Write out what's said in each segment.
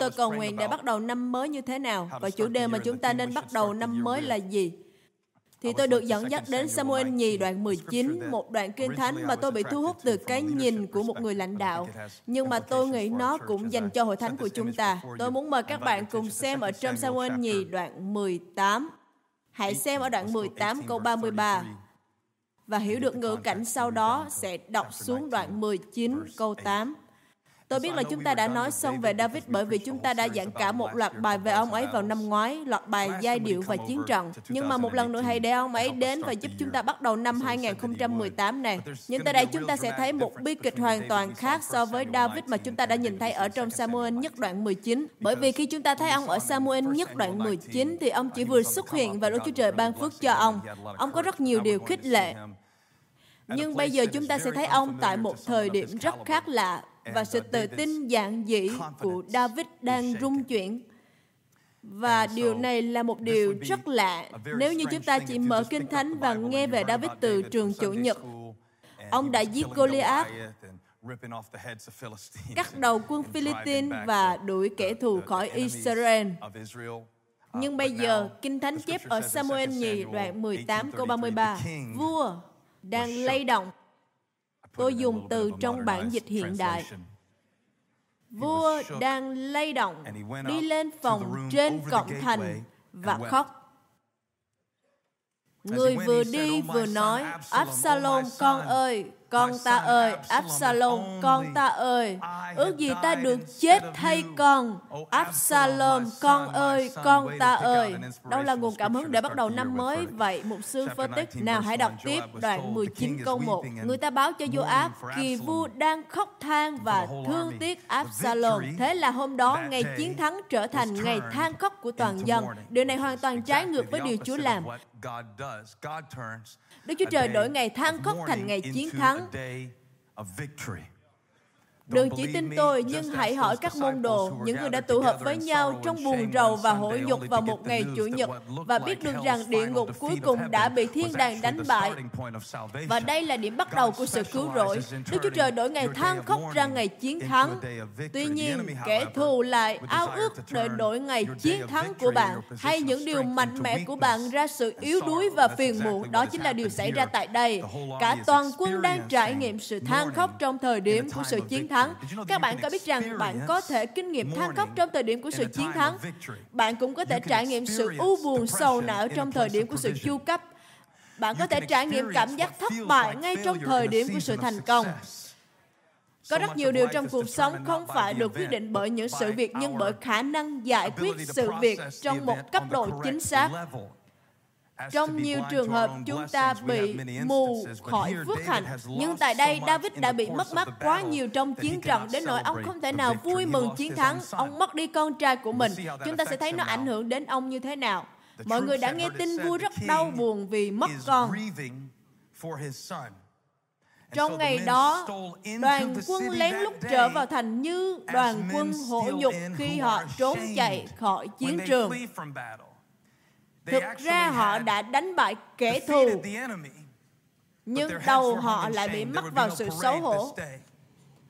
tôi cầu nguyện để bắt đầu năm mới như thế nào và chủ đề mà chúng ta nên bắt đầu năm mới là gì, thì tôi được dẫn dắt đến Samuel nhì đoạn 19, một đoạn kinh thánh mà tôi bị thu hút từ cái nhìn của một người lãnh đạo. Nhưng mà tôi nghĩ nó cũng dành cho hội thánh của chúng ta. Tôi muốn mời các bạn cùng xem ở trong Samuel nhì đoạn 18. Hãy xem ở đoạn 18 câu 33 và hiểu được ngữ cảnh sau đó sẽ đọc xuống đoạn 19 câu 8. Tôi biết là chúng ta đã nói xong về David bởi vì chúng ta đã giảng cả một loạt bài về ông ấy vào năm ngoái, loạt bài giai điệu và chiến trận. Nhưng mà một lần nữa hãy để ông ấy đến và giúp chúng ta bắt đầu năm 2018 này. Nhưng tại đây chúng ta sẽ thấy một bi kịch hoàn toàn khác so với David mà chúng ta đã nhìn thấy ở trong Samuel nhất đoạn 19. Bởi vì khi chúng ta thấy ông ở Samuel nhất đoạn 19 thì ông chỉ vừa xuất hiện và Đức Chúa Trời ban phước cho ông. Ông có rất nhiều điều khích lệ. Nhưng bây giờ chúng ta sẽ thấy ông tại một thời điểm rất khác lạ và sự tự tin giản dị của David đang rung chuyển. Và điều này là một điều rất lạ nếu như chúng ta chỉ mở Kinh Thánh và nghe về David từ trường chủ nhật. Ông đã giết Goliath, cắt đầu quân Philippines và đuổi kẻ thù khỏi Israel. Nhưng bây giờ, Kinh Thánh chép ở Samuel nhì đoạn 18 câu 33, vua đang lay động Tôi dùng từ trong bản dịch hiện đại. Vua đang lay động, đi lên phòng trên cổng thành và khóc. Người vừa đi vừa nói, Absalom con ơi, con ta ơi, Absalom, con ta ơi, ước gì ta được chết thay con. Absalom, con ơi, con ta ơi. Đâu là nguồn cảm hứng để bắt đầu năm mới vậy, mục sư phân tích. Nào hãy đọc tiếp đoạn 19 câu 1. Người ta báo cho Joab, kỳ vua đang khóc than và thương tiếc Absalom. Thế là hôm đó, ngày chiến thắng trở thành ngày than khóc của toàn dân. Điều này hoàn toàn trái ngược với điều Chúa làm. Đức Chúa Trời đổi ngày than khóc thành ngày chiến thắng. today of victory. Đừng chỉ tin tôi, nhưng hãy hỏi các môn đồ, những người đã tụ hợp với nhau trong buồn rầu và hối nhục vào một ngày Chủ nhật và biết được rằng địa ngục cuối cùng đã bị thiên đàng đánh bại. Và đây là điểm bắt đầu của sự cứu rỗi. Đức Chúa Trời đổi ngày than khóc ra ngày chiến thắng. Tuy nhiên, kẻ thù lại ao ước đợi đổi ngày chiến thắng của bạn hay những điều mạnh mẽ của bạn ra sự yếu đuối và phiền muộn. Đó chính là điều xảy ra tại đây. Cả toàn quân đang trải nghiệm sự than khóc trong thời điểm của sự chiến thắng thắng. Các bạn có biết rằng bạn có thể kinh nghiệm than khóc trong thời điểm của sự chiến thắng. Bạn cũng có thể trải nghiệm sự u buồn sầu não trong thời điểm của sự chu cấp. Bạn có thể trải nghiệm cảm giác thất bại ngay trong thời điểm của sự thành công. Có rất nhiều điều trong cuộc sống không phải được quyết định bởi những sự việc nhưng bởi khả năng giải quyết sự việc trong một cấp độ chính xác. Trong nhiều trường hợp, chúng ta bị mù khỏi phước hạnh. Nhưng tại đây, David đã bị mất mát quá nhiều trong chiến trận đến nỗi ông không thể nào vui mừng chiến thắng. Ông mất đi con trai của mình. Chúng ta sẽ thấy nó ảnh hưởng đến ông như thế nào. Mọi người đã nghe tin vua rất đau buồn vì mất con. Trong ngày đó, đoàn quân lén lút trở vào thành như đoàn quân hổ nhục khi họ trốn chạy khỏi chiến trường. Thực ra họ đã đánh bại kẻ thù, nhưng đầu họ lại bị mắc vào sự xấu hổ.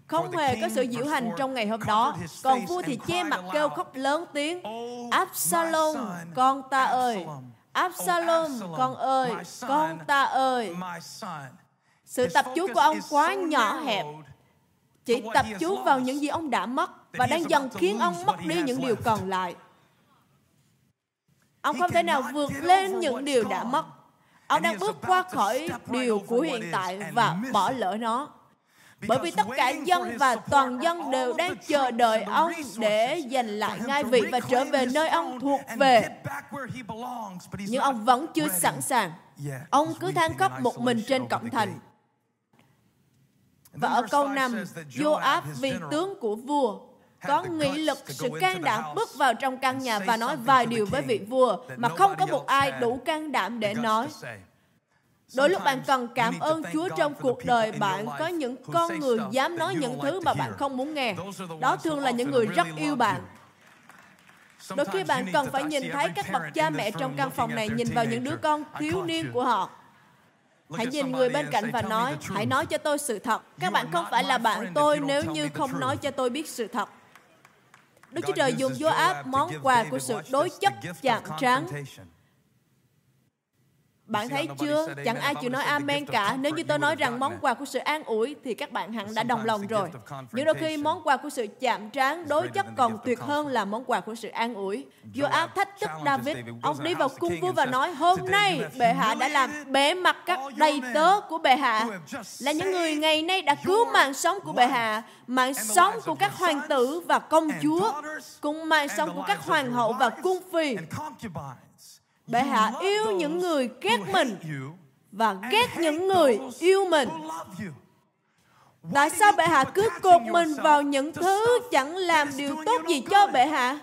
Không hề có sự diễu hành trong ngày hôm đó. Còn vua thì che mặt kêu khóc lớn tiếng. Absalom, con ta ơi! Absalom, con ơi! Con ta ơi! Sự tập chú của ông quá nhỏ hẹp. Chỉ tập chú vào những gì ông đã mất và đang dần khiến ông mất đi những điều còn lại. Ông không thể nào vượt lên những điều đã mất. Ông đang bước qua khỏi điều của hiện tại và bỏ lỡ nó. Bởi vì tất cả dân và toàn dân đều đang chờ đợi ông để giành lại ngai vị và trở về nơi ông thuộc về. Nhưng ông vẫn chưa sẵn sàng. Ông cứ than khóc một mình trên cổng thành. Và ở câu 5, Joab vị tướng của vua có nghị lực, sự can đảm bước vào trong căn nhà và nói vài điều với vị vua mà không có một ai đủ can đảm để nói. Đôi lúc bạn cần cảm ơn Chúa trong cuộc đời bạn có những con người dám nói những thứ mà bạn không muốn nghe. Đó thường là những người rất yêu bạn. Đôi khi bạn cần phải nhìn thấy các bậc cha mẹ trong căn phòng này nhìn vào những đứa con thiếu niên của họ. Hãy nhìn người bên cạnh và nói, hãy nói cho tôi sự thật. Các bạn không phải là bạn tôi nếu như không nói cho tôi biết sự thật. Đức Chúa Trời dùng vua áp món quà của sự đối chất chạm trán bạn thấy chưa? Chẳng ai chịu nói amen cả. Nếu như tôi nói rằng món quà của sự an ủi thì các bạn hẳn đã đồng lòng rồi. Nhưng đôi khi món quà của sự chạm trán đối chất còn tuyệt hơn là món quà của sự an ủi. Áp thách thức David. Ông đi vào cung vua và nói hôm nay bệ hạ đã làm bể mặt các đầy tớ của bệ hạ là những người ngày nay đã cứu mạng sống của bệ hạ, mạng sống của các hoàng tử và công chúa, cùng mạng sống của các hoàng hậu và cung phi Bệ hạ yêu những người ghét mình và ghét những người yêu mình. Tại sao bệ hạ cứ cột mình vào những thứ chẳng làm điều tốt gì cho bệ hạ?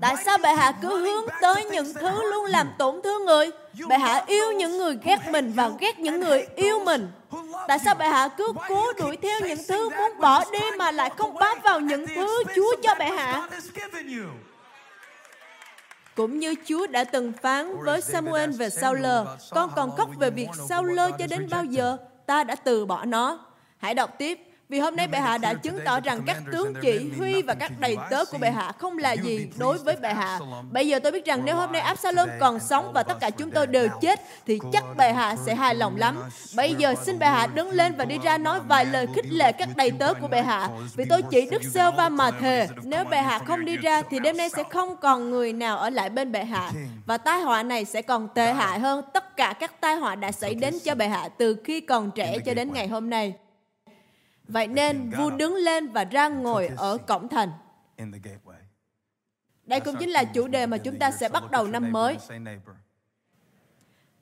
Tại sao bệ hạ cứ hướng tới những thứ luôn làm tổn thương người? Bệ hạ yêu những người ghét mình và ghét những người yêu mình. Tại sao bệ hạ cứ cố đuổi theo những thứ muốn bỏ đi mà lại không bám vào những thứ Chúa cho bệ hạ? Cũng như Chúa đã từng phán với Samuel về Saul, con còn khóc về việc Saul cho đến bao giờ? Ta đã từ bỏ nó. Hãy đọc tiếp. Vì hôm nay bệ hạ đã chứng tỏ rằng các tướng chỉ huy và các đầy tớ của bệ hạ không là gì đối với bệ hạ. Bây giờ tôi biết rằng nếu hôm nay Absalom còn sống và tất cả chúng tôi đều chết, thì chắc bệ hạ sẽ hài lòng lắm. Bây giờ xin bệ hạ đứng lên và đi ra nói vài lời khích lệ các đầy tớ của bệ hạ. Vì tôi chỉ Đức Sơ Va mà thề, nếu bệ hạ không đi ra thì đêm nay sẽ không còn người nào ở lại bên bệ hạ. Và tai họa này sẽ còn tệ hại hơn tất cả các tai họa đã xảy đến cho bệ hạ từ khi còn trẻ cho đến ngày hôm nay. Vậy nên vua đứng lên và ra ngồi ở cổng thành. Đây cũng chính là chủ đề mà chúng ta sẽ bắt đầu năm mới.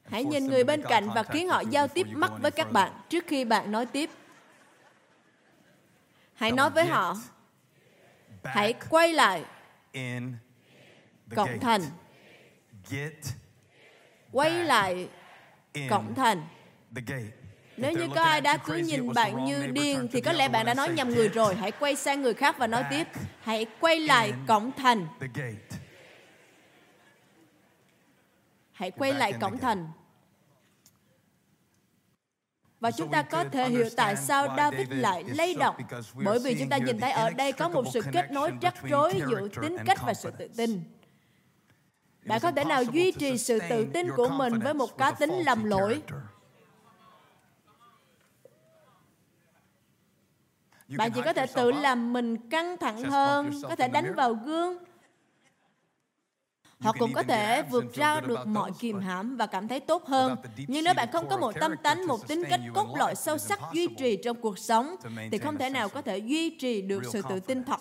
Hãy nhìn người bên cạnh và khiến họ giao tiếp mắt với các bạn trước khi bạn nói tiếp. Hãy nói với họ, hãy quay lại cổng thành. Quay lại cổng thành. Nếu như có ai đã cứ nhìn bạn như điên thì có lẽ bạn đã nói nhầm người rồi. Hãy quay sang người khác và nói tiếp. Hãy quay lại cổng thành. Hãy quay lại cổng thành. Và chúng ta có thể hiểu tại sao David lại lay động. Bởi vì chúng ta nhìn thấy ở đây có một sự kết nối rắc rối giữa tính cách và sự tự tin. Bạn có thể nào duy trì sự tự tin của mình với một cá tính lầm lỗi bạn chỉ có thể tự làm mình căng thẳng hơn có thể đánh vào gương. Họ cũng có thể vượt ra được mọi kìm hãm và cảm thấy tốt hơn. Nhưng nếu bạn không có một tâm tánh, một tính cách cốt lõi sâu sắc duy trì trong cuộc sống, thì không thể nào có thể duy trì được sự tự tin thật.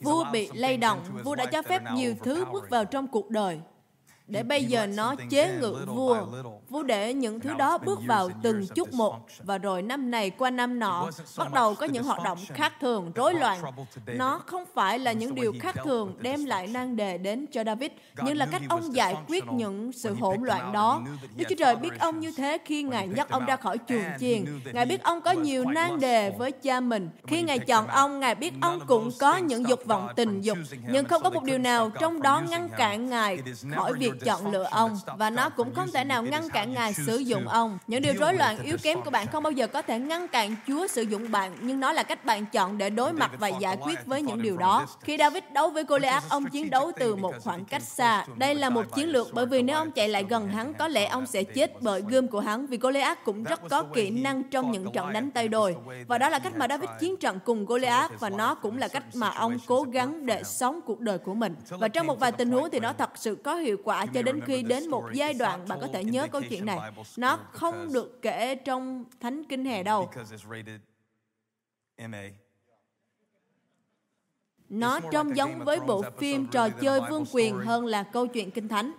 Vua bị lay động, vua đã cho phép nhiều thứ bước vào trong cuộc đời để bây giờ nó chế ngự vua. Vua để những thứ đó bước vào từng chút một và rồi năm này qua năm nọ bắt đầu có những hoạt động khác thường, rối loạn. Nó không phải là những điều khác thường đem lại nan đề đến cho David, nhưng là cách ông giải quyết những sự hỗn loạn đó. Đức Chúa Trời biết ông như thế khi Ngài nhắc ông ra khỏi chuồng chiền. Ngài biết ông có nhiều nan đề với cha mình. Khi Ngài chọn ông, Ngài biết ông cũng có những dục vọng tình dục, nhưng không có một điều nào trong đó ngăn cản Ngài khỏi việc chọn lựa ông và nó cũng không thể nào ngăn cản Ngài sử dụng ông. Những điều rối loạn yếu kém của bạn không bao giờ có thể ngăn cản Chúa sử dụng bạn, nhưng nó là cách bạn chọn để đối mặt và giải quyết với những điều đó. Khi David đấu với Goliath, ông chiến đấu từ một khoảng cách xa. Đây là một chiến lược bởi vì nếu ông chạy lại gần hắn, có lẽ ông sẽ chết bởi gươm của hắn vì Goliath cũng rất có kỹ năng trong những trận đánh tay đôi. Và đó là cách mà David chiến trận cùng Goliath và nó cũng là cách mà ông cố gắng để sống cuộc đời của mình. Và trong một vài tình huống thì nó thật sự có hiệu quả cho đến khi đến một giai đoạn bạn có thể nhớ câu chuyện này. Nó không được kể trong Thánh Kinh Hè đâu. Nó trông giống với bộ phim trò chơi vương quyền hơn là câu chuyện kinh thánh.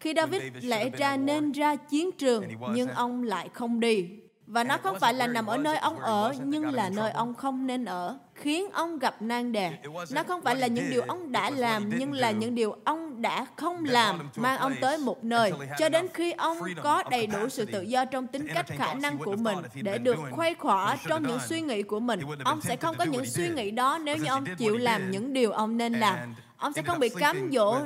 Khi David lẽ ra nên ra chiến trường, nhưng ông lại không đi. Và nó không phải là nằm ở nơi ông ở, nhưng là nơi ông không nên ở. Khiến ông gặp nan đề. Nó không phải là những điều ông đã làm, nhưng là những điều ông đã không làm mang ông tới một nơi. Cho đến khi ông có đầy đủ sự tự do trong tính cách khả năng của mình để được khuây khỏa trong những suy nghĩ của mình, ông sẽ không có những suy nghĩ đó nếu như ông chịu làm những điều ông nên làm. Ông sẽ không bị cám dỗ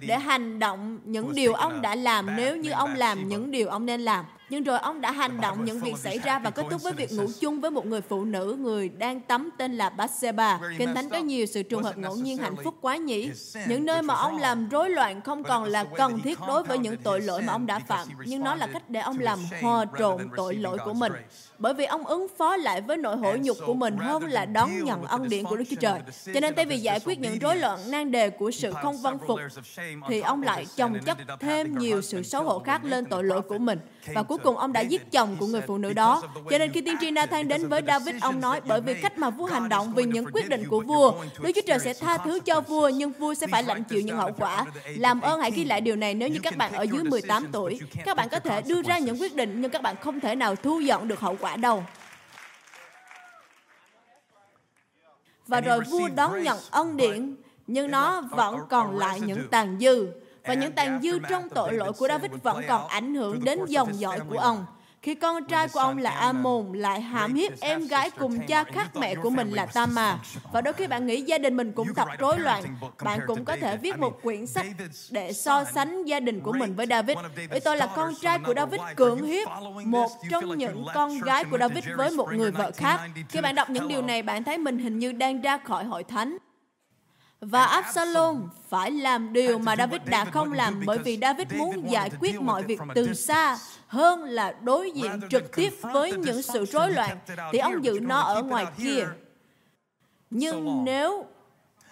để hành động những điều ông đã làm nếu như ông làm những điều ông nên làm. Nhưng rồi ông đã hành động những việc xảy ra và kết thúc với việc ngủ chung với một người phụ nữ người đang tắm tên là Bathsheba. Kinh Thánh có nhiều sự trùng hợp ngẫu nhiên hạnh phúc quá nhỉ. Những nơi mà ông làm rối loạn không còn là cần thiết đối với những tội lỗi mà ông đã phạm, nhưng nó là cách để ông làm hòa trộn tội lỗi của mình bởi vì ông ứng phó lại với nỗi hổ nhục của mình hơn là đón nhận ân điển của Đức Chúa Trời. Cho nên thay vì giải quyết những rối loạn nan đề của sự không văn phục, thì ông lại chồng chất thêm nhiều sự xấu hổ khác lên tội lỗi của mình. Và cuối cùng ông đã giết chồng của người phụ nữ đó. Cho nên khi tiên tri Nathan đến với David, ông nói bởi vì cách mà vua hành động vì những quyết định của vua, Đức Chúa Trời sẽ tha thứ cho vua, nhưng vua sẽ phải lãnh chịu những hậu quả. Làm ơn hãy ghi lại điều này nếu như các bạn ở dưới 18 tuổi. Các bạn có thể đưa ra những quyết định, nhưng các bạn không thể nào thu dọn được hậu quả đâu. Và rồi vua đón nhận ân điển, nhưng nó vẫn còn lại những tàn dư. Và những tàn dư trong tội lỗi của David vẫn còn ảnh hưởng đến dòng dõi của ông khi con trai của ông là Amon lại hãm hiếp em gái cùng cha khác mẹ của mình là Tama. Và đôi khi bạn nghĩ gia đình mình cũng thật rối loạn, bạn cũng có thể viết một quyển sách để so sánh gia đình của mình với David. Vì tôi là con trai của David cưỡng hiếp một trong những con gái của David với một người vợ khác. Khi bạn đọc những điều này, bạn thấy mình hình như đang ra khỏi hội thánh. Và Absalom phải làm điều mà David đã không làm bởi vì David muốn giải quyết mọi việc từ xa hơn là đối diện trực tiếp với những sự rối loạn thì ông giữ nó ở ngoài kia. Nhưng nếu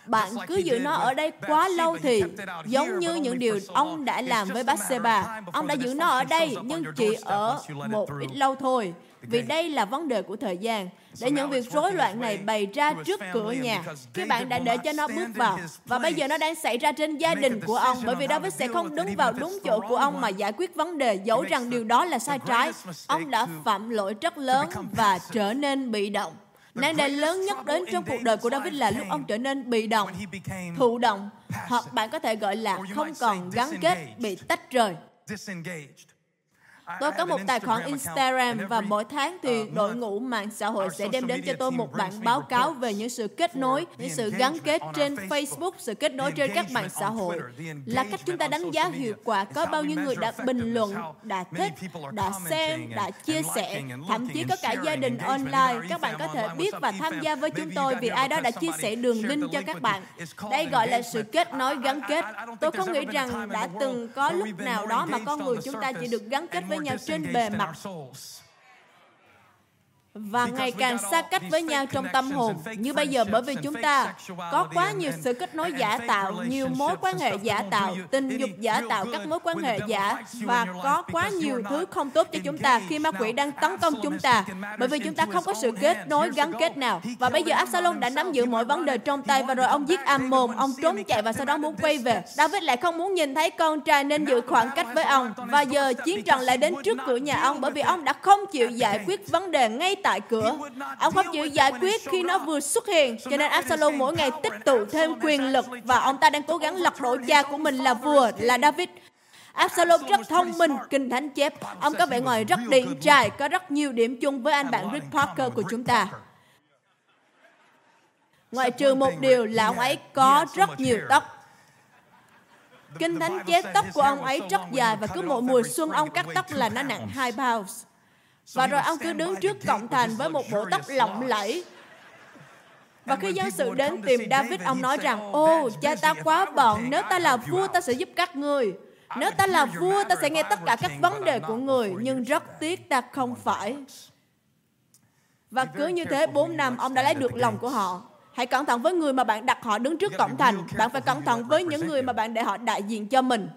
bạn cứ giữ nó ở đây quá lâu thì giống như những điều ông đã làm với Bathsheba. Ông đã giữ nó ở đây nhưng chỉ ở một ít lâu thôi. Vì đây là vấn đề của thời gian. Để những việc rối loạn này bày ra trước cửa nhà, khi bạn đã để cho nó bước vào, và bây giờ nó đang xảy ra trên gia đình của ông, bởi vì David sẽ không đứng vào đúng chỗ của ông mà giải quyết vấn đề, dẫu rằng điều đó là sai trái. Ông đã phạm lỗi rất lớn và trở nên bị động. Nan đề lớn nhất đến trong cuộc đời của David là lúc ông trở nên bị động, thụ động, hoặc bạn có thể gọi là không còn gắn kết, bị tách rời. Tôi có một tài khoản Instagram và mỗi tháng thì uh, đội ngũ mạng xã hội sẽ đem đến cho tôi một bản báo cáo về những sự kết nối, những sự gắn kết trên Facebook, sự kết nối trên các mạng xã hội. Là cách chúng ta đánh giá hiệu quả có bao nhiêu người đã bình luận, đã thích, đã xem, đã chia sẻ. Thậm chí có cả gia đình online. Các bạn có thể biết và tham gia với chúng tôi vì ai đó đã chia sẻ đường link cho các bạn. Đây gọi là sự kết nối gắn kết. Tôi không nghĩ rằng đã từng có lúc nào đó mà con người chúng ta chỉ được gắn kết với trên bề mặt và ngày càng xa cách với nhau trong tâm hồn. như bây giờ bởi vì chúng ta có quá nhiều sự kết nối giả tạo nhiều mối quan hệ giả tạo tình dục giả tạo các mối quan hệ giả và có quá nhiều thứ không tốt cho chúng ta khi ma quỷ đang tấn công chúng ta. bởi vì chúng ta không có sự kết nối gắn kết nào. Và bây giờ Absalom đã nắm giữ mọi vấn đề trong tay và rồi ông giết Ammon ông trốn chạy và sau đó muốn quay về. David lại không muốn nhìn thấy con trai nên giữ khoảng cách với ông. và giờ chiến trận lại đến trước cửa nhà ông bởi vì ông đã không chịu giải quyết vấn đề ngay tại tại cửa. Ông không chịu giải quyết khi nó vừa xuất hiện, cho nên Absalom mỗi ngày tích tụ thêm quyền lực và ông ta đang cố gắng lật đổ cha của mình là vua, là David. Absalom rất thông minh, kinh thánh chép. Ông có vẻ ngoài rất điển trai, có rất nhiều điểm chung với anh bạn Rick Parker của chúng ta. Ngoài trừ một điều là ông ấy có rất nhiều tóc. Kinh thánh chép tóc của ông ấy rất dài và cứ mỗi mùa xuân ông cắt tóc là nó nặng 2 pounds. Và rồi ông cứ đứng trước cổng thành với một bộ tóc lộng lẫy. Và khi dân sự đến tìm David, ông nói rằng, Ô, cha ta quá bận, nếu ta là vua ta sẽ giúp các người. Nếu ta là vua, ta sẽ nghe tất cả các vấn đề của người, nhưng rất tiếc ta không phải. Và cứ như thế 4 năm, ông đã lấy được lòng của họ. Hãy cẩn thận với người mà bạn đặt họ đứng trước cổng thành. Bạn phải cẩn thận với những người mà bạn để họ đại diện cho mình.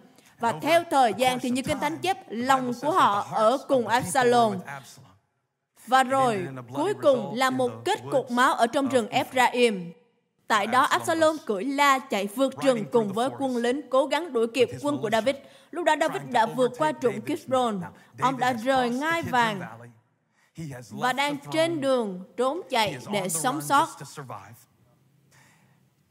Và theo thời gian thì như Kinh Thánh chép, lòng của họ ở cùng Absalom. Và rồi, cuối cùng là một kết cục máu ở trong rừng Ephraim. Tại đó, Absalom cưỡi la chạy vượt rừng cùng với quân lính cố gắng đuổi kịp quân của David. Lúc đó David đã vượt qua trụng Kishron. Ông đã rời ngai vàng và đang trên đường trốn chạy để sống sót.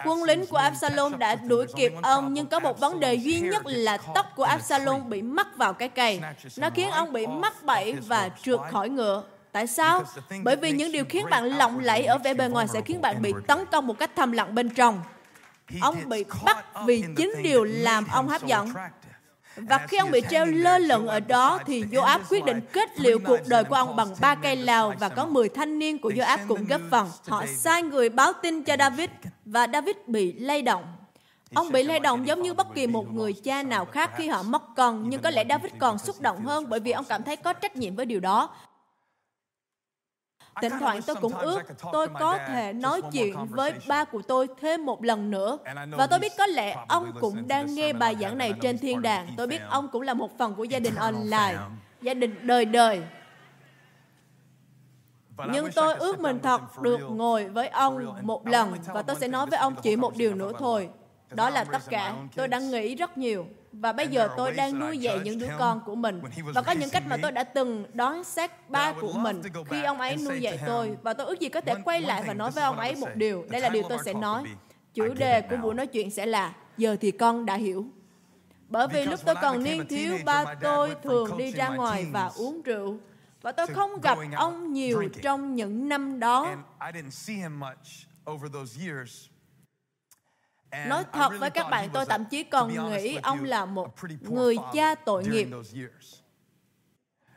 Quân lính của Absalom đã đuổi kịp ông, nhưng có một vấn đề duy nhất là tóc của Absalom bị mắc vào cái cây. Nó khiến ông bị mắc bẫy và trượt khỏi ngựa. Tại sao? Bởi vì những điều khiến bạn lộng lẫy ở vẻ bề ngoài sẽ khiến bạn bị tấn công một cách thầm lặng bên trong. Ông bị bắt vì chính điều làm ông hấp dẫn. Và khi ông bị treo lơ lửng ở đó, thì Joab quyết định kết liễu cuộc đời của ông bằng ba cây lào và có 10 thanh niên của Joab cũng góp phần. Họ sai người báo tin cho David và David bị lay động. Ông bị lay động giống như bất kỳ một người cha nào khác khi họ mất con, nhưng có lẽ David còn xúc động hơn bởi vì ông cảm thấy có trách nhiệm với điều đó. Thỉnh thoảng tôi cũng ước tôi có thể nói chuyện với ba của tôi thêm một lần nữa. Và tôi biết có lẽ ông cũng đang nghe bài giảng này trên thiên đàng. Tôi biết ông cũng là một phần của gia đình online, gia đình đời đời. Nhưng tôi ước mình thật được ngồi với ông một lần và tôi sẽ nói với ông chỉ một điều nữa thôi. Đó là tất cả. Tôi đã nghĩ rất nhiều. Và bây giờ tôi đang nuôi dạy những đứa con của mình. Và có những cách mà tôi đã từng đón xét ba của mình khi ông ấy nuôi dạy tôi. Và tôi ước gì có thể quay lại và nói với ông ấy một điều. Đây là điều tôi sẽ nói. Chủ đề của buổi nói chuyện sẽ là Giờ thì con đã hiểu. Bởi vì lúc tôi còn niên thiếu, ba tôi thường đi ra ngoài và uống rượu. Và tôi không gặp ông nhiều trong những năm đó. Nói thật với các bạn, tôi thậm chí còn nghĩ ông là một người cha tội nghiệp.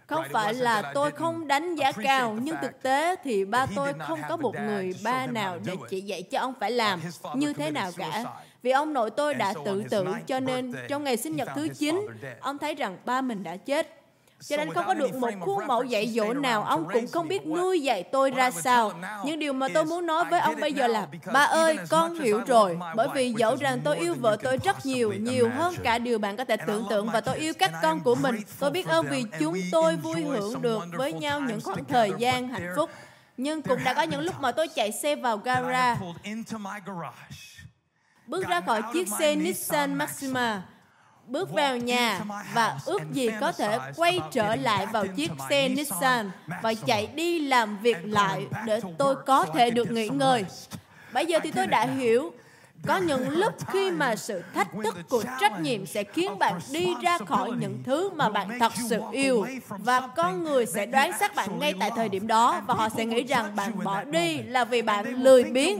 Không phải là tôi không đánh giá cao, nhưng thực tế thì ba tôi không có một người ba nào để chỉ dạy cho ông phải làm như thế nào cả. Vì ông nội tôi đã tự tử, cho nên trong ngày sinh nhật thứ 9, ông thấy rằng ba mình đã chết cho nên không có được một khuôn mẫu dạy dỗ nào ông cũng không biết nuôi dạy tôi ra sao. nhưng điều mà tôi muốn nói với ông bây giờ là ba ơi con hiểu rồi bởi vì dẫu rằng tôi yêu vợ tôi rất nhiều nhiều hơn cả điều bạn có thể tưởng tượng và tôi yêu các con của mình. Tôi biết ơn vì chúng tôi vui hưởng được với nhau những khoảng thời gian hạnh phúc. Nhưng cũng đã có những lúc mà tôi chạy xe vào gara. bước ra khỏi chiếc xe Nissan Maxima bước vào nhà và ước gì có thể quay trở lại vào chiếc xe Nissan và chạy đi làm việc lại để tôi có thể được nghỉ ngơi. Bây giờ thì tôi đã hiểu có những lúc khi mà sự thách thức của trách nhiệm sẽ khiến bạn đi ra khỏi những thứ mà bạn thật sự yêu, và con người sẽ đoán xác bạn ngay tại thời điểm đó, và họ sẽ nghĩ rằng bạn bỏ đi là vì bạn lười biếng.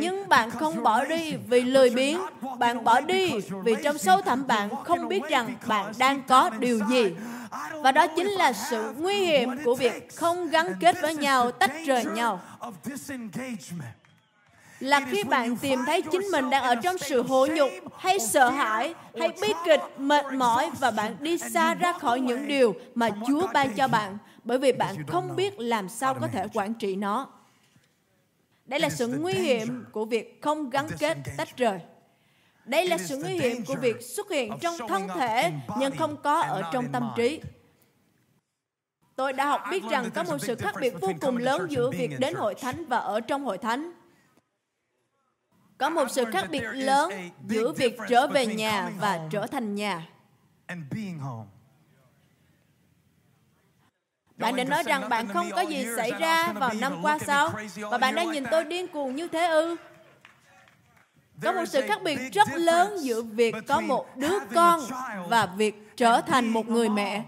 Nhưng bạn không bỏ đi vì lười biếng, bạn bỏ đi vì trong sâu thẳm bạn không biết rằng bạn đang có điều gì. Và đó chính là sự nguy hiểm của việc không gắn kết với nhau, tách rời nhau là khi bạn tìm thấy chính mình đang ở trong sự hổ nhục hay sợ hãi hay bi kịch mệt mỏi và bạn đi xa ra khỏi những điều mà Chúa ban cho bạn bởi vì bạn không biết làm sao có thể quản trị nó. Đây là sự nguy hiểm của việc không gắn kết tách rời. Đây là sự nguy hiểm của việc xuất hiện trong thân thể nhưng không có ở trong tâm trí. Tôi đã học biết rằng có một sự khác biệt vô cùng lớn giữa việc đến hội thánh và ở trong hội thánh. Có một sự khác biệt lớn giữa việc trở về nhà và trở thành nhà. Bạn đã nói rằng bạn không có gì xảy ra vào năm qua sao? Và bạn đang nhìn tôi điên cuồng như thế ư? Có một sự khác biệt rất lớn giữa việc có một đứa con và việc trở thành một người mẹ.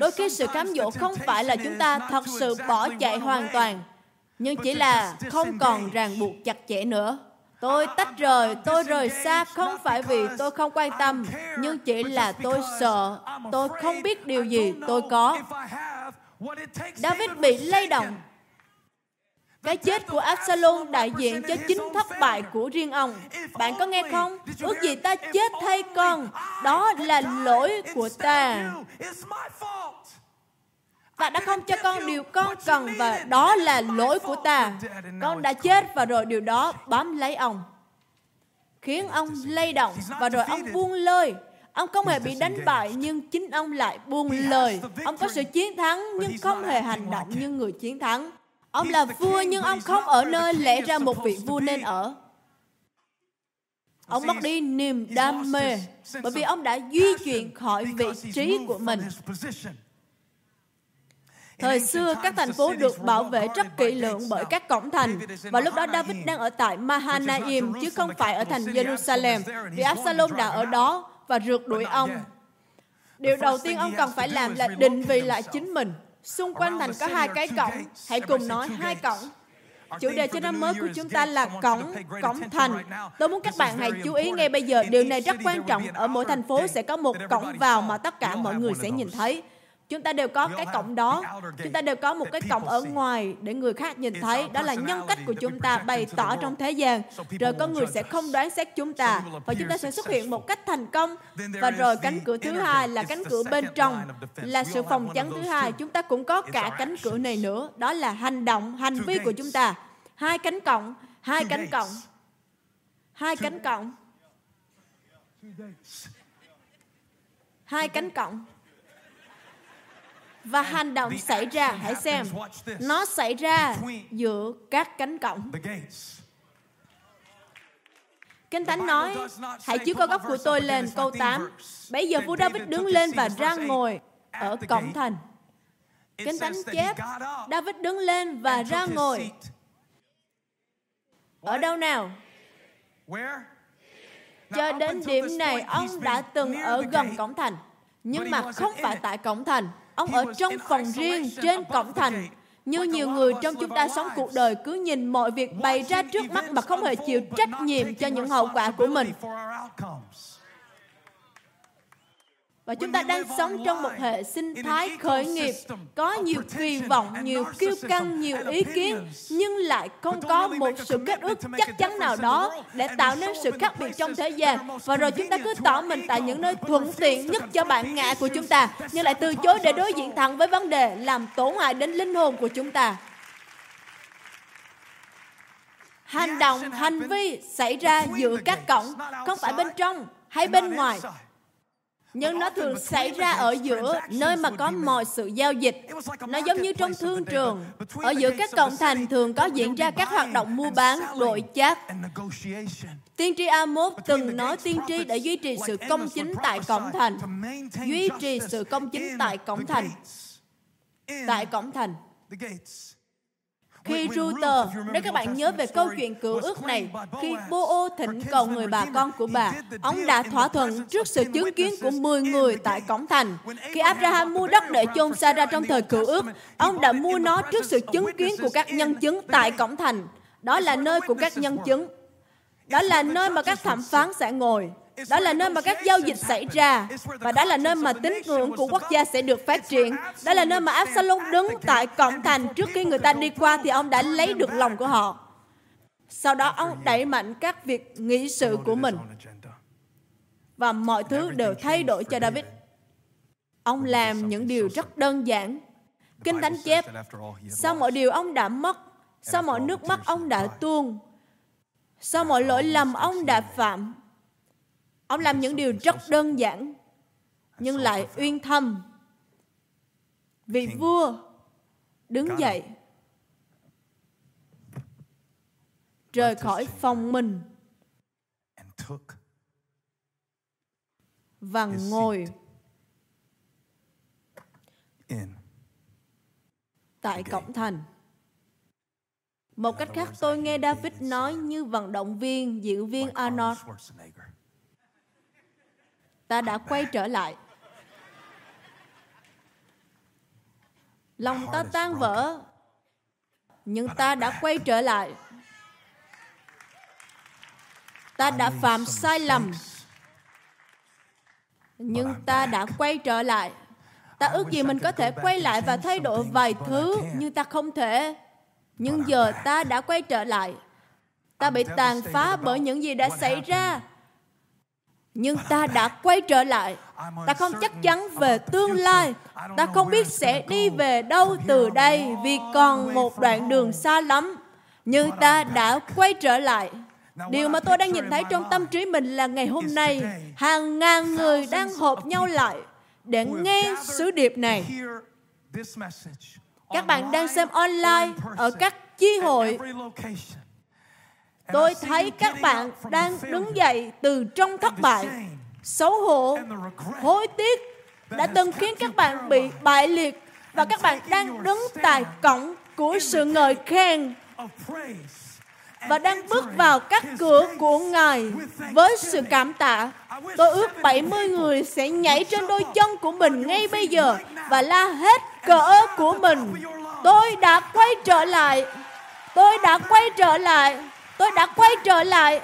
Đôi khi sự cám dỗ không phải là chúng ta thật sự bỏ chạy hoàn toàn, nhưng chỉ là không còn ràng buộc chặt chẽ nữa. Tôi tách rời, tôi rời xa không phải vì tôi không quan tâm, nhưng chỉ là tôi sợ, tôi không biết điều gì tôi có. David bị lay động. Cái chết của Absalom đại diện cho chính thất bại của riêng ông. Bạn có nghe không? Ước gì ta chết thay con. Đó là lỗi của ta và đã không cho con điều con cần và đó là lỗi của ta. Con đã chết và rồi điều đó bám lấy ông. Khiến ông lay động và rồi ông buông lơi. Ông không hề bị đánh bại nhưng chính ông lại buông lời. Ông có sự chiến thắng nhưng không hề hành động như người chiến thắng. Ông là vua nhưng ông không ở nơi lẽ ra một vị vua nên ở. Ông mất đi niềm đam mê bởi vì ông đã di chuyển khỏi vị trí của mình. Thời xưa, các thành phố được bảo vệ rất kỹ lưỡng bởi các cổng thành. Và lúc đó David đang ở tại Mahanaim, chứ không phải ở thành Jerusalem, vì Absalom đã ở đó và rượt đuổi ông. Điều đầu tiên ông cần phải làm là định vị lại chính mình. Xung quanh thành có hai cái cổng. Hãy cùng nói hai cổng. Chủ đề cho năm mới của chúng ta là cổng, cổng thành. Tôi muốn các bạn hãy chú ý ngay bây giờ, điều này rất quan trọng. Ở mỗi thành phố sẽ có một cổng vào mà tất cả mọi người sẽ nhìn thấy. Chúng ta đều có cái cổng đó. Chúng ta đều có một cái cổng ở ngoài để người khác nhìn thấy. Đó là nhân cách của chúng ta bày tỏ trong thế gian. Rồi con người sẽ không đoán xét chúng ta. Và chúng ta sẽ xuất hiện một cách thành công. Và rồi cánh cửa thứ hai là cánh cửa bên trong. Là sự phòng chắn thứ hai. Chúng ta cũng có cả cánh cửa này nữa. Đó là hành động, hành vi của chúng ta. Hai cánh cổng, hai cánh cổng. Hai cánh cổng. Hai cánh cổng và hành động xảy ra hãy xem nó xảy ra giữa các cánh cổng Kinh Thánh nói, hãy chiếu coi góc của tôi lên câu 8. Bây giờ vua David đứng lên và ra ngồi ở cổng thành. Kinh Thánh chép, David đứng lên và ra ngồi. Ở đâu nào? Cho đến điểm này, ông đã từng ở gần cổng thành. Nhưng mà không phải tại cổng thành Ông ở trong phòng riêng trên cổng thành. Như nhiều người trong chúng ta sống cuộc đời cứ nhìn mọi việc bày ra trước mắt mà không hề chịu trách nhiệm cho những hậu quả của mình. Và chúng ta đang sống trong một hệ sinh thái khởi nghiệp, có nhiều kỳ vọng, nhiều kiêu căng, nhiều ý kiến, nhưng lại không có một sự kết ước chắc chắn nào đó để tạo nên sự khác biệt trong thế gian. Và rồi chúng ta cứ tỏ mình tại những nơi thuận tiện nhất cho bản ngã của chúng ta, nhưng lại từ chối để đối diện thẳng với vấn đề làm tổn hại đến linh hồn của chúng ta. Hành động, hành vi xảy ra giữa các cổng, không phải bên trong hay bên ngoài nhưng nó thường xảy ra ở giữa nơi mà có mọi sự giao dịch. Nó giống như trong thương trường. Ở giữa các cộng thành thường có diễn ra các hoạt động mua bán, đổi chác. Tiên tri Amos từng nói tiên tri để duy trì sự công chính tại cổng thành. Duy trì sự công chính tại cổng thành. Tại cổng thành. Khi Ruther, nếu các bạn nhớ về câu chuyện cựu ước này, khi Bô thỉnh cầu người bà con của bà, ông đã thỏa thuận trước sự chứng kiến của 10 người tại cổng thành. Khi Abraham mua đất để chôn Sarah trong thời cựu ước, ông đã mua nó trước sự chứng kiến của các nhân chứng tại cổng thành. Đó là nơi của các nhân chứng. Đó là nơi mà các thẩm phán sẽ ngồi. Đó là nơi mà các giao dịch xảy ra và đó là nơi mà tín ngưỡng của quốc gia sẽ được phát triển. Đó là nơi mà Absalom đứng tại cổng thành trước khi người ta đi qua thì ông đã lấy được lòng của họ. Sau đó ông đẩy mạnh các việc nghị sự của mình và mọi thứ đều thay đổi cho David. Ông làm những điều rất đơn giản. Kinh Thánh chép, sau mọi điều ông đã mất, sau mọi nước mắt ông đã tuôn, sau mọi lỗi lầm ông đã phạm, Ông làm những điều rất đơn giản, nhưng lại uyên thâm. Vị vua đứng dậy, rời khỏi phòng mình và ngồi tại cổng thành. Một cách khác tôi nghe David nói như vận động viên, diễn viên Arnold ta đã quay trở lại. Lòng ta tan vỡ, nhưng ta đã quay trở lại. Ta đã phạm sai lầm, nhưng ta đã quay trở lại. Ta ước gì mình có thể quay lại và thay đổi vài thứ, nhưng ta không thể. Nhưng giờ ta đã quay trở lại. Ta bị tàn phá bởi những gì đã xảy ra nhưng ta đã quay trở lại. Ta không chắc chắn về tương lai. Ta không biết sẽ đi về đâu từ đây vì còn một đoạn đường xa lắm. Nhưng ta đã quay trở lại. Điều mà tôi đang nhìn thấy trong tâm trí mình là ngày hôm nay hàng ngàn người đang họp nhau lại để nghe sứ điệp này. các bạn đang xem online ở các chi hội Tôi thấy các bạn đang đứng dậy từ trong thất bại, xấu hổ, hối tiếc đã từng khiến các bạn bị bại liệt và các bạn đang đứng tại cổng của sự ngợi khen và đang bước vào các cửa của Ngài với sự cảm tạ. Tôi ước 70 người sẽ nhảy trên đôi chân của mình ngay bây giờ và la hết cỡ của mình. Tôi đã quay trở lại. Tôi đã quay trở lại tôi đã quay trở lại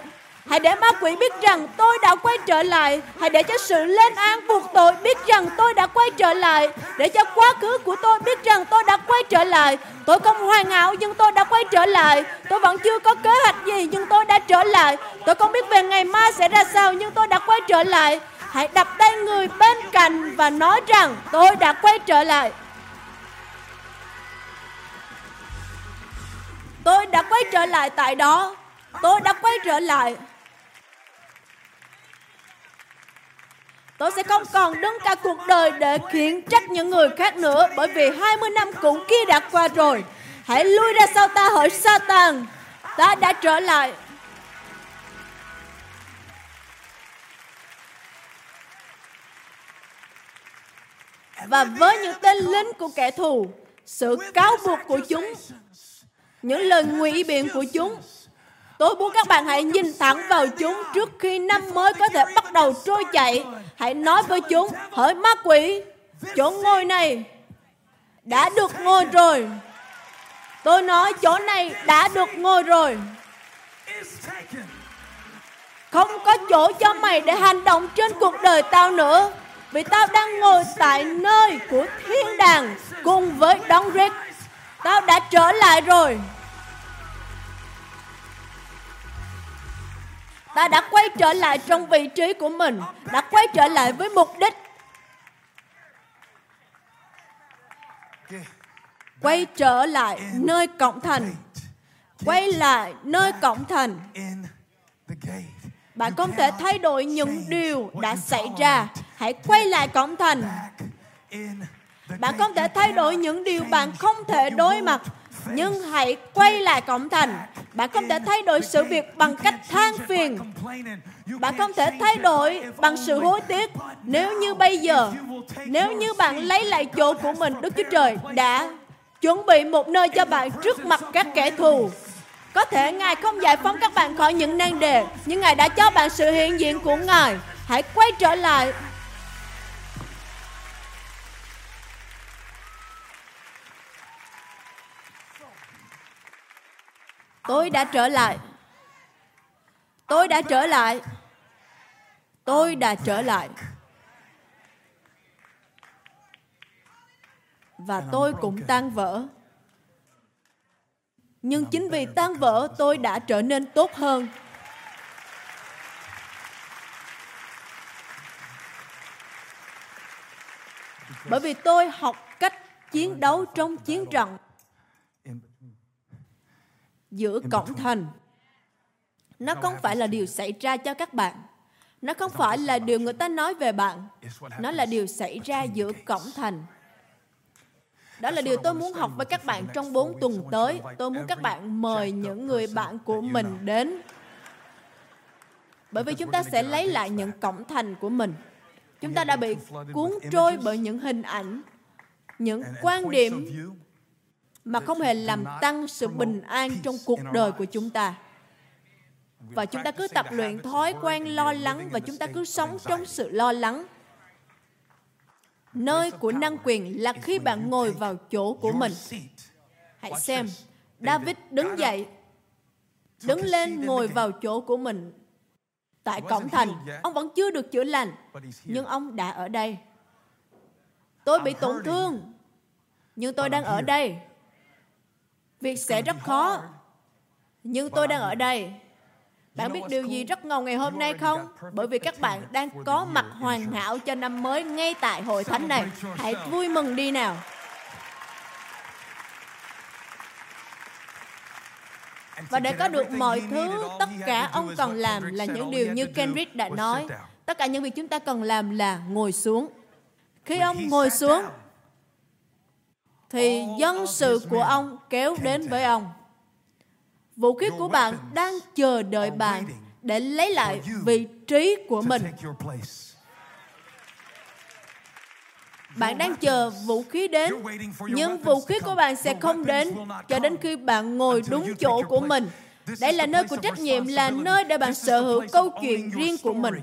Hãy để ma quỷ biết rằng tôi đã quay trở lại. Hãy để cho sự lên án buộc tội biết rằng tôi đã quay trở lại. Để cho quá khứ của tôi biết rằng tôi đã quay trở lại. Tôi không hoàn hảo, nhưng tôi đã quay trở lại. Tôi vẫn chưa có kế hoạch gì, nhưng tôi đã trở lại. Tôi không biết về ngày mai sẽ ra sao, nhưng tôi đã quay trở lại. Hãy đập tay người bên cạnh và nói rằng tôi đã quay trở lại. Tôi đã quay trở lại tại đó. Tôi đã quay trở lại. Tôi sẽ không còn đứng cả cuộc đời để khiển trách những người khác nữa bởi vì 20 năm cũng kia đã qua rồi. Hãy lui ra sau ta hỡi Satan. Ta đã trở lại. Và với những tên lính của kẻ thù, sự cáo buộc của chúng, những lời ngụy biện của chúng Tôi muốn các bạn hãy nhìn thẳng vào chúng trước khi năm mới có thể bắt đầu trôi chạy. Hãy nói với chúng, hỡi ma quỷ, chỗ ngồi này đã được ngồi rồi. Tôi nói chỗ này đã được ngồi rồi. Không có chỗ cho mày để hành động trên cuộc đời tao nữa. Vì tao đang ngồi tại nơi của thiên đàng cùng với Đấng Rick. Tao đã trở lại rồi. ta đã quay trở lại trong vị trí của mình, đã quay trở lại với mục đích. Quay trở lại nơi cổng thành. Quay lại nơi cổng thành. Bạn không thể thay đổi những điều đã xảy ra. Hãy quay lại cổng thành bạn không thể thay đổi những điều bạn không thể đối mặt nhưng hãy quay lại cổng thành. Bạn không thể thay đổi sự việc bằng cách than phiền. Bạn không thể thay đổi bằng sự hối tiếc. Nếu như bây giờ, nếu như bạn lấy lại chỗ của mình, Đức Chúa Trời đã chuẩn bị một nơi cho bạn trước mặt các kẻ thù. Có thể Ngài không giải phóng các bạn khỏi những nan đề, nhưng Ngài đã cho bạn sự hiện diện của Ngài. Hãy quay trở lại Tôi đã trở lại. Tôi đã trở lại. Tôi đã trở lại. Và tôi cũng tan vỡ. Nhưng chính vì tan vỡ, tôi đã trở nên tốt hơn. Bởi vì tôi học cách chiến đấu trong chiến trận giữa cổng thành. Nó không phải là điều xảy ra cho các bạn. Nó không phải là điều người ta nói về bạn. Nó là điều xảy ra giữa cổng thành. Đó là điều tôi muốn học với các bạn trong 4 tuần tới. Tôi muốn các bạn mời những người bạn của mình đến. Bởi vì chúng ta sẽ lấy lại những cổng thành của mình. Chúng ta đã bị cuốn trôi bởi những hình ảnh, những quan điểm mà không hề làm tăng sự bình an trong cuộc đời của chúng ta. Và chúng ta cứ tập luyện thói quen lo lắng và chúng ta cứ sống trong sự lo lắng. Nơi của năng quyền là khi bạn ngồi vào chỗ của mình. Hãy xem, david đứng dậy, đứng lên ngồi vào chỗ của mình. Tại cổng thành, ông vẫn chưa được chữa lành, nhưng ông đã ở đây. Tôi bị tổn thương, nhưng tôi đang ở đây. Việc sẽ rất khó. Nhưng tôi đang ở đây. Bạn biết điều gì rất ngầu ngày hôm nay không? Bởi vì các bạn đang có mặt hoàn hảo cho năm mới ngay tại hội thánh này. Hãy vui mừng đi nào. Và để có được mọi thứ, tất cả ông cần làm là những điều như Kendrick đã nói. Tất cả những việc chúng ta cần làm là ngồi xuống. Khi ông ngồi xuống, thì dân sự của ông kéo đến với ông. Vũ khí của bạn đang chờ đợi bạn để lấy lại vị trí của mình. Bạn đang chờ vũ khí đến, nhưng vũ khí của bạn sẽ không đến cho đến khi bạn ngồi đúng chỗ của mình. Đây là nơi của trách nhiệm, là nơi để bạn sở hữu câu chuyện riêng của mình.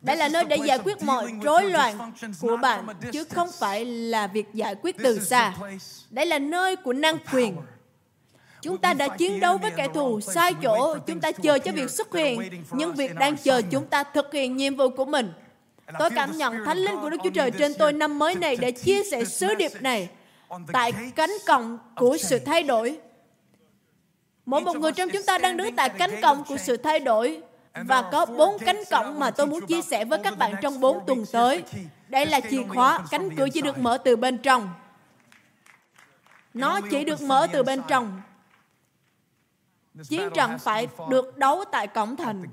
Đây là nơi để giải quyết mọi rối loạn của bạn, chứ không phải là việc giải quyết từ xa. Đây là nơi của năng quyền. Chúng ta đã chiến đấu với kẻ thù sai chỗ, chúng ta chờ cho việc xuất hiện, nhưng việc đang chờ chúng ta thực hiện nhiệm vụ của mình. Tôi cảm nhận Thánh Linh của Đức Chúa Trời trên tôi năm mới này để chia sẻ sứ điệp này tại cánh cổng của sự thay đổi. Mỗi một người trong chúng ta đang đứng tại cánh cổng của sự thay đổi và có bốn cánh cổng mà tôi muốn chia sẻ với các bạn trong bốn tuần tới. Đây là chìa khóa, cánh cửa chỉ được mở từ bên trong. Nó chỉ được mở từ bên trong. Chiến trận phải được đấu tại cổng thành.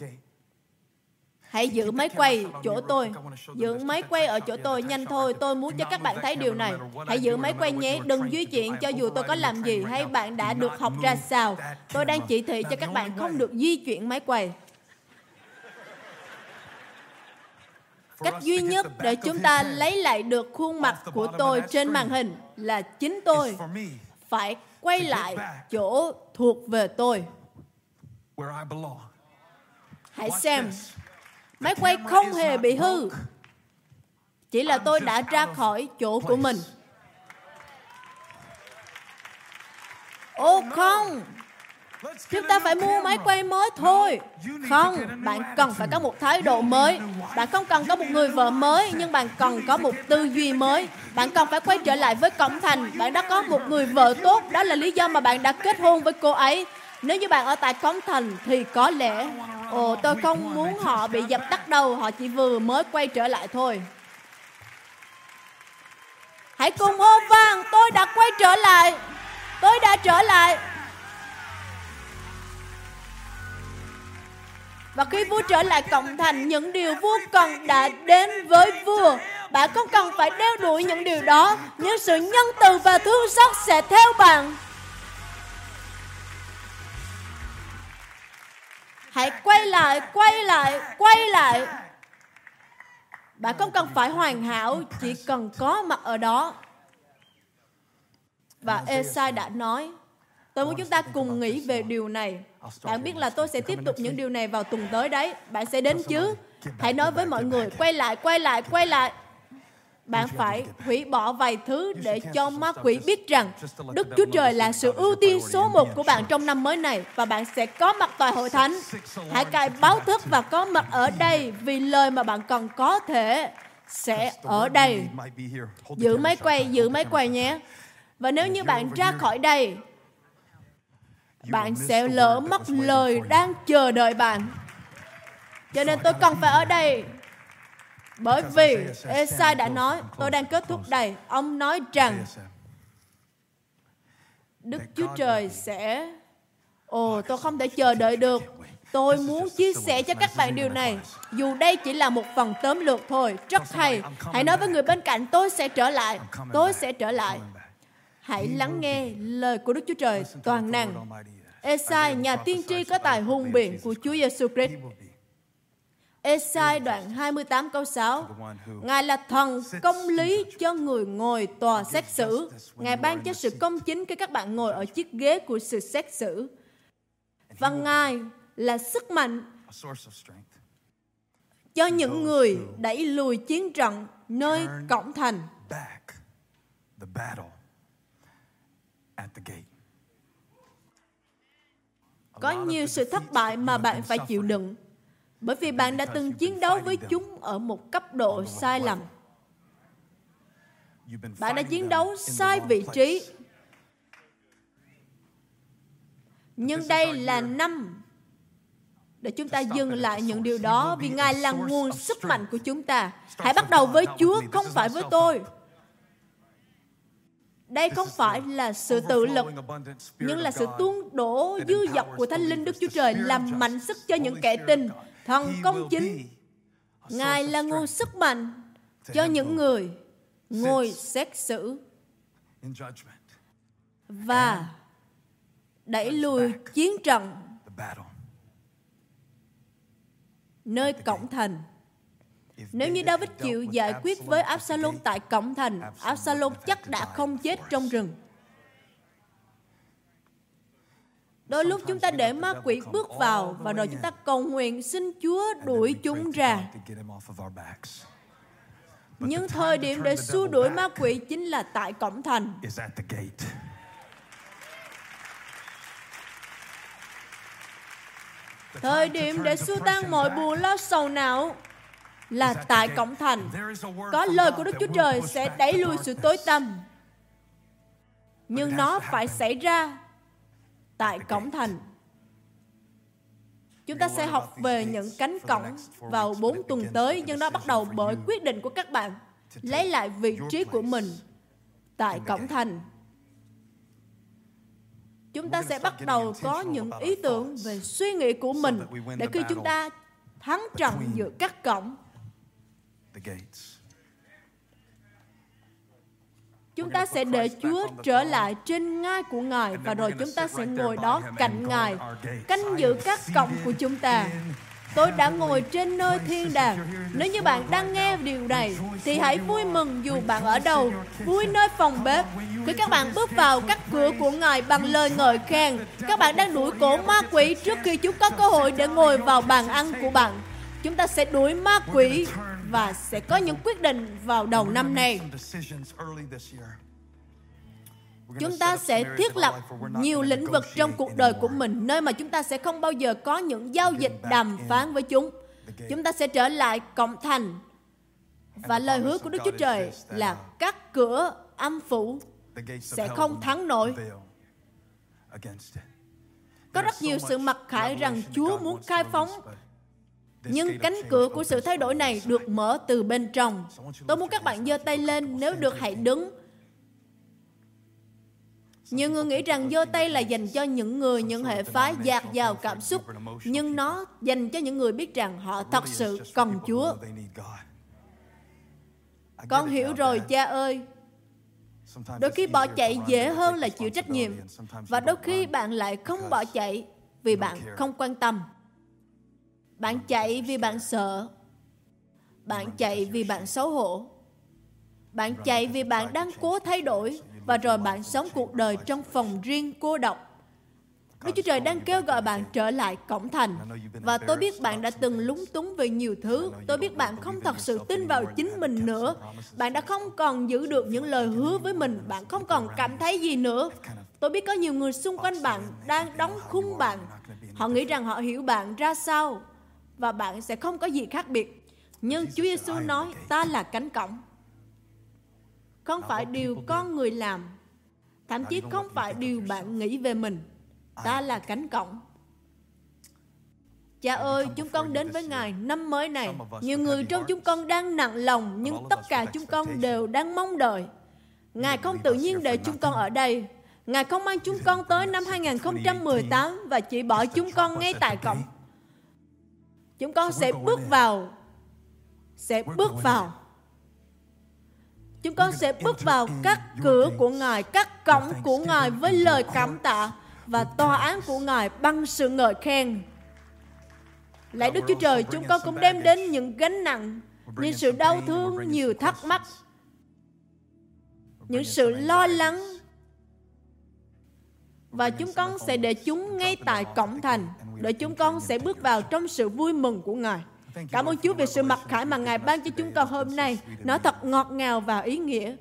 Hãy giữ máy quay chỗ tôi. Giữ máy quay ở chỗ tôi nhanh thôi. Tôi muốn cho các bạn thấy điều này. Hãy giữ máy quay nhé. Đừng di chuyển cho dù tôi có làm gì hay bạn đã được học ra sao. Tôi đang chỉ thị cho các bạn không được di chuyển máy quay. Cách duy nhất để chúng ta lấy lại được khuôn mặt của tôi trên màn hình là chính tôi. phải quay lại chỗ thuộc về tôi. Hãy xem, máy quay không hề bị hư. Chỉ là tôi đã ra khỏi chỗ của mình. Ô không, Chúng ta phải mua máy quay mới thôi. Không, bạn cần phải có một thái độ mới. Bạn không cần có một người vợ mới, nhưng bạn cần có một tư duy mới. Bạn cần phải quay trở lại với cổng thành. Bạn đã có một người vợ tốt, đó là lý do mà bạn đã kết hôn với cô ấy. Nếu như bạn ở tại cổng thành thì có lẽ Ồ, tôi không muốn họ bị dập tắt đâu, họ chỉ vừa mới quay trở lại thôi. Hãy cùng hô vang, tôi đã quay trở lại. Tôi đã trở lại. Và khi vua trở lại cộng thành, những điều vua cần đã đến với vua. Bạn không cần phải đeo đuổi những điều đó, nhưng sự nhân từ và thương xót sẽ theo bạn. Hãy quay lại, quay lại, quay lại. Bạn không cần phải hoàn hảo, chỉ cần có mặt ở đó. Và Esai đã nói, tôi muốn chúng ta cùng nghĩ về điều này. Bạn biết là tôi sẽ tiếp tục những điều này vào tuần tới đấy. Bạn sẽ đến chứ? Hãy nói với mọi người, quay lại, quay lại, quay lại. Bạn phải hủy bỏ vài thứ để cho ma quỷ biết rằng Đức Chúa Trời là sự ưu tiên số một của bạn trong năm mới này và bạn sẽ có mặt tại hội thánh. Hãy cài báo thức và có mặt ở đây vì lời mà bạn cần có thể sẽ ở đây. Giữ máy quay, giữ máy quay nhé. Và nếu như bạn ra khỏi đây bạn sẽ lỡ mất lời đang chờ đợi bạn. Cho nên tôi cần phải ở đây. Bởi vì Esai đã nói, tôi đang kết thúc đây. Ông nói rằng Đức Chúa Trời sẽ... Ồ, tôi không thể chờ đợi được. Tôi muốn chia sẻ cho các bạn điều này. Dù đây chỉ là một phần tóm lược thôi, rất hay. Hãy nói với người bên cạnh, tôi sẽ trở lại. Tôi sẽ trở lại. Hãy lắng nghe lời của Đức Chúa Trời toàn năng. Esai, nhà tiên tri có tài hùng biện của Chúa Giêsu Christ. Esai đoạn 28 câu 6 Ngài là thần công lý cho người ngồi tòa xét xử. Ngài ban cho sự công chính khi các bạn ngồi ở chiếc ghế của sự xét xử. Và Ngài là sức mạnh cho những người đẩy lùi chiến trận nơi cổng thành. Có nhiều sự thất bại mà bạn phải chịu đựng bởi vì bạn đã từng chiến đấu với chúng ở một cấp độ sai lầm. Bạn đã chiến đấu sai vị trí. Nhưng đây là năm để chúng ta dừng lại những điều đó vì Ngài là nguồn sức mạnh của chúng ta. Hãy bắt đầu với Chúa, không phải với tôi. Đây không phải là sự tự lực, nhưng là sự tuôn đổ dư dọc của Thánh Linh Đức Chúa Trời làm mạnh sức cho những kẻ tin. Thần công chính, Ngài là nguồn sức mạnh cho những người ngồi xét xử và đẩy lùi chiến trận nơi cổng thành nếu như David chịu giải quyết với Absalom tại cổng thành, Absalom chắc đã không chết trong rừng. Đôi lúc chúng ta để ma quỷ bước vào và rồi chúng ta cầu nguyện xin Chúa đuổi chúng ra. Nhưng thời điểm để xua đuổi ma quỷ chính là tại cổng thành. Thời điểm để xua tan mọi buồn lo sầu não là tại cổng thành. Có lời của Đức Chúa Trời sẽ đẩy lùi sự tối tăm. Nhưng nó phải xảy ra tại cổng thành. Chúng ta sẽ học về những cánh cổng vào 4 tuần tới, nhưng nó bắt đầu bởi quyết định của các bạn lấy lại vị trí của mình tại cổng thành. Chúng ta sẽ bắt đầu có những ý tưởng về suy nghĩ của mình để khi chúng ta thắng trận giữa các cổng. Chúng ta sẽ để Chúa trở lại trên ngai của Ngài và rồi chúng ta sẽ ngồi đó cạnh Ngài, canh giữ các cổng của chúng ta. Tôi đã ngồi trên nơi thiên đàng. Nếu như bạn đang nghe điều này, thì hãy vui mừng dù bạn ở đâu, vui nơi phòng bếp. Khi các bạn bước vào các cửa của Ngài bằng lời ngợi khen, các bạn đang đuổi cổ ma quỷ trước khi chúng có cơ hội để ngồi vào bàn ăn của bạn. Chúng ta sẽ đuổi ma quỷ và sẽ có những quyết định vào đầu năm nay. Chúng ta sẽ thiết lập nhiều lĩnh vực trong cuộc đời của mình nơi mà chúng ta sẽ không bao giờ có những giao dịch đàm phán với chúng. Chúng ta sẽ trở lại cộng thành. Và lời hứa của Đức Chúa Trời là các cửa âm phủ sẽ không thắng nổi. Có rất nhiều sự mặc khải rằng Chúa muốn khai phóng nhưng cánh cửa của sự thay đổi này được mở từ bên trong. Tôi muốn các bạn giơ tay lên, nếu được hãy đứng. Nhiều người nghĩ rằng giơ tay là dành cho những người, những hệ phái dạt dào cảm xúc, nhưng nó dành cho những người biết rằng họ thật sự cần Chúa. Con hiểu rồi, cha ơi. Đôi khi bỏ chạy dễ hơn là chịu trách nhiệm, và đôi khi bạn lại không bỏ chạy vì bạn không quan tâm. Bạn chạy vì bạn sợ. Bạn chạy vì bạn xấu hổ. Bạn chạy vì bạn đang cố thay đổi và rồi bạn sống cuộc đời trong phòng riêng cô độc. Đức Chúa Trời đang kêu gọi bạn trở lại cổng thành. Và tôi biết bạn đã từng lúng túng về nhiều thứ. Tôi biết bạn không thật sự tin vào chính mình nữa. Bạn đã không còn giữ được những lời hứa với mình. Bạn không còn cảm thấy gì nữa. Tôi biết có nhiều người xung quanh bạn đang đóng khung bạn. Họ nghĩ rằng họ hiểu bạn ra sao và bạn sẽ không có gì khác biệt. Nhưng Chúa Giêsu nói, ta là cánh cổng. Không phải điều con người làm, thậm chí không phải điều bạn nghĩ về mình. Ta là cánh cổng. Cha ơi, chúng con đến với Ngài năm mới này. Nhiều người trong chúng con đang nặng lòng, nhưng tất cả chúng con đều đang mong đợi. Ngài không tự nhiên để chúng con ở đây. Ngài không mang chúng con tới năm 2018 và chỉ bỏ chúng con ngay tại cổng chúng con sẽ bước vào. Sẽ bước vào. chúng con sẽ bước vào các cửa của ngài các cổng của ngài với lời cảm tạ và tòa án của ngài bằng sự ngợi khen. Lạy đức chúa trời chúng con cũng đem đến những gánh nặng những sự đau thương nhiều thắc mắc những sự lo lắng và chúng con sẽ để chúng ngay tại cổng thành, để chúng con sẽ bước vào trong sự vui mừng của Ngài. Cảm ơn Chúa về sự mặc khải mà Ngài ban cho chúng con hôm nay. Nó thật ngọt ngào và ý nghĩa.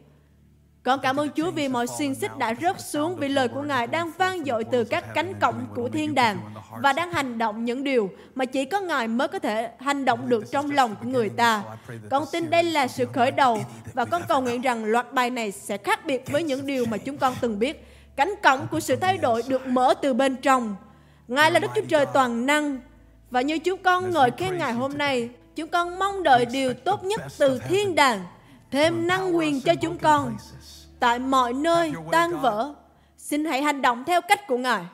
Con cảm ơn Chúa vì mọi xiên xích đã rớt xuống vì lời của Ngài đang vang dội từ các cánh cổng của thiên đàng và đang hành động những điều mà chỉ có Ngài mới có thể hành động được trong lòng của người ta. Con tin đây là sự khởi đầu và con cầu nguyện rằng loạt bài này sẽ khác biệt với những điều mà chúng con từng biết. Cánh cổng của sự thay đổi được mở từ bên trong Ngài là Đức Chúa Trời toàn năng. Và như chúng con ngợi khen Ngài hôm nay, chúng con mong đợi điều tốt nhất từ thiên đàng, thêm năng quyền cho chúng con. Tại mọi nơi tan vỡ, xin hãy hành động theo cách của Ngài.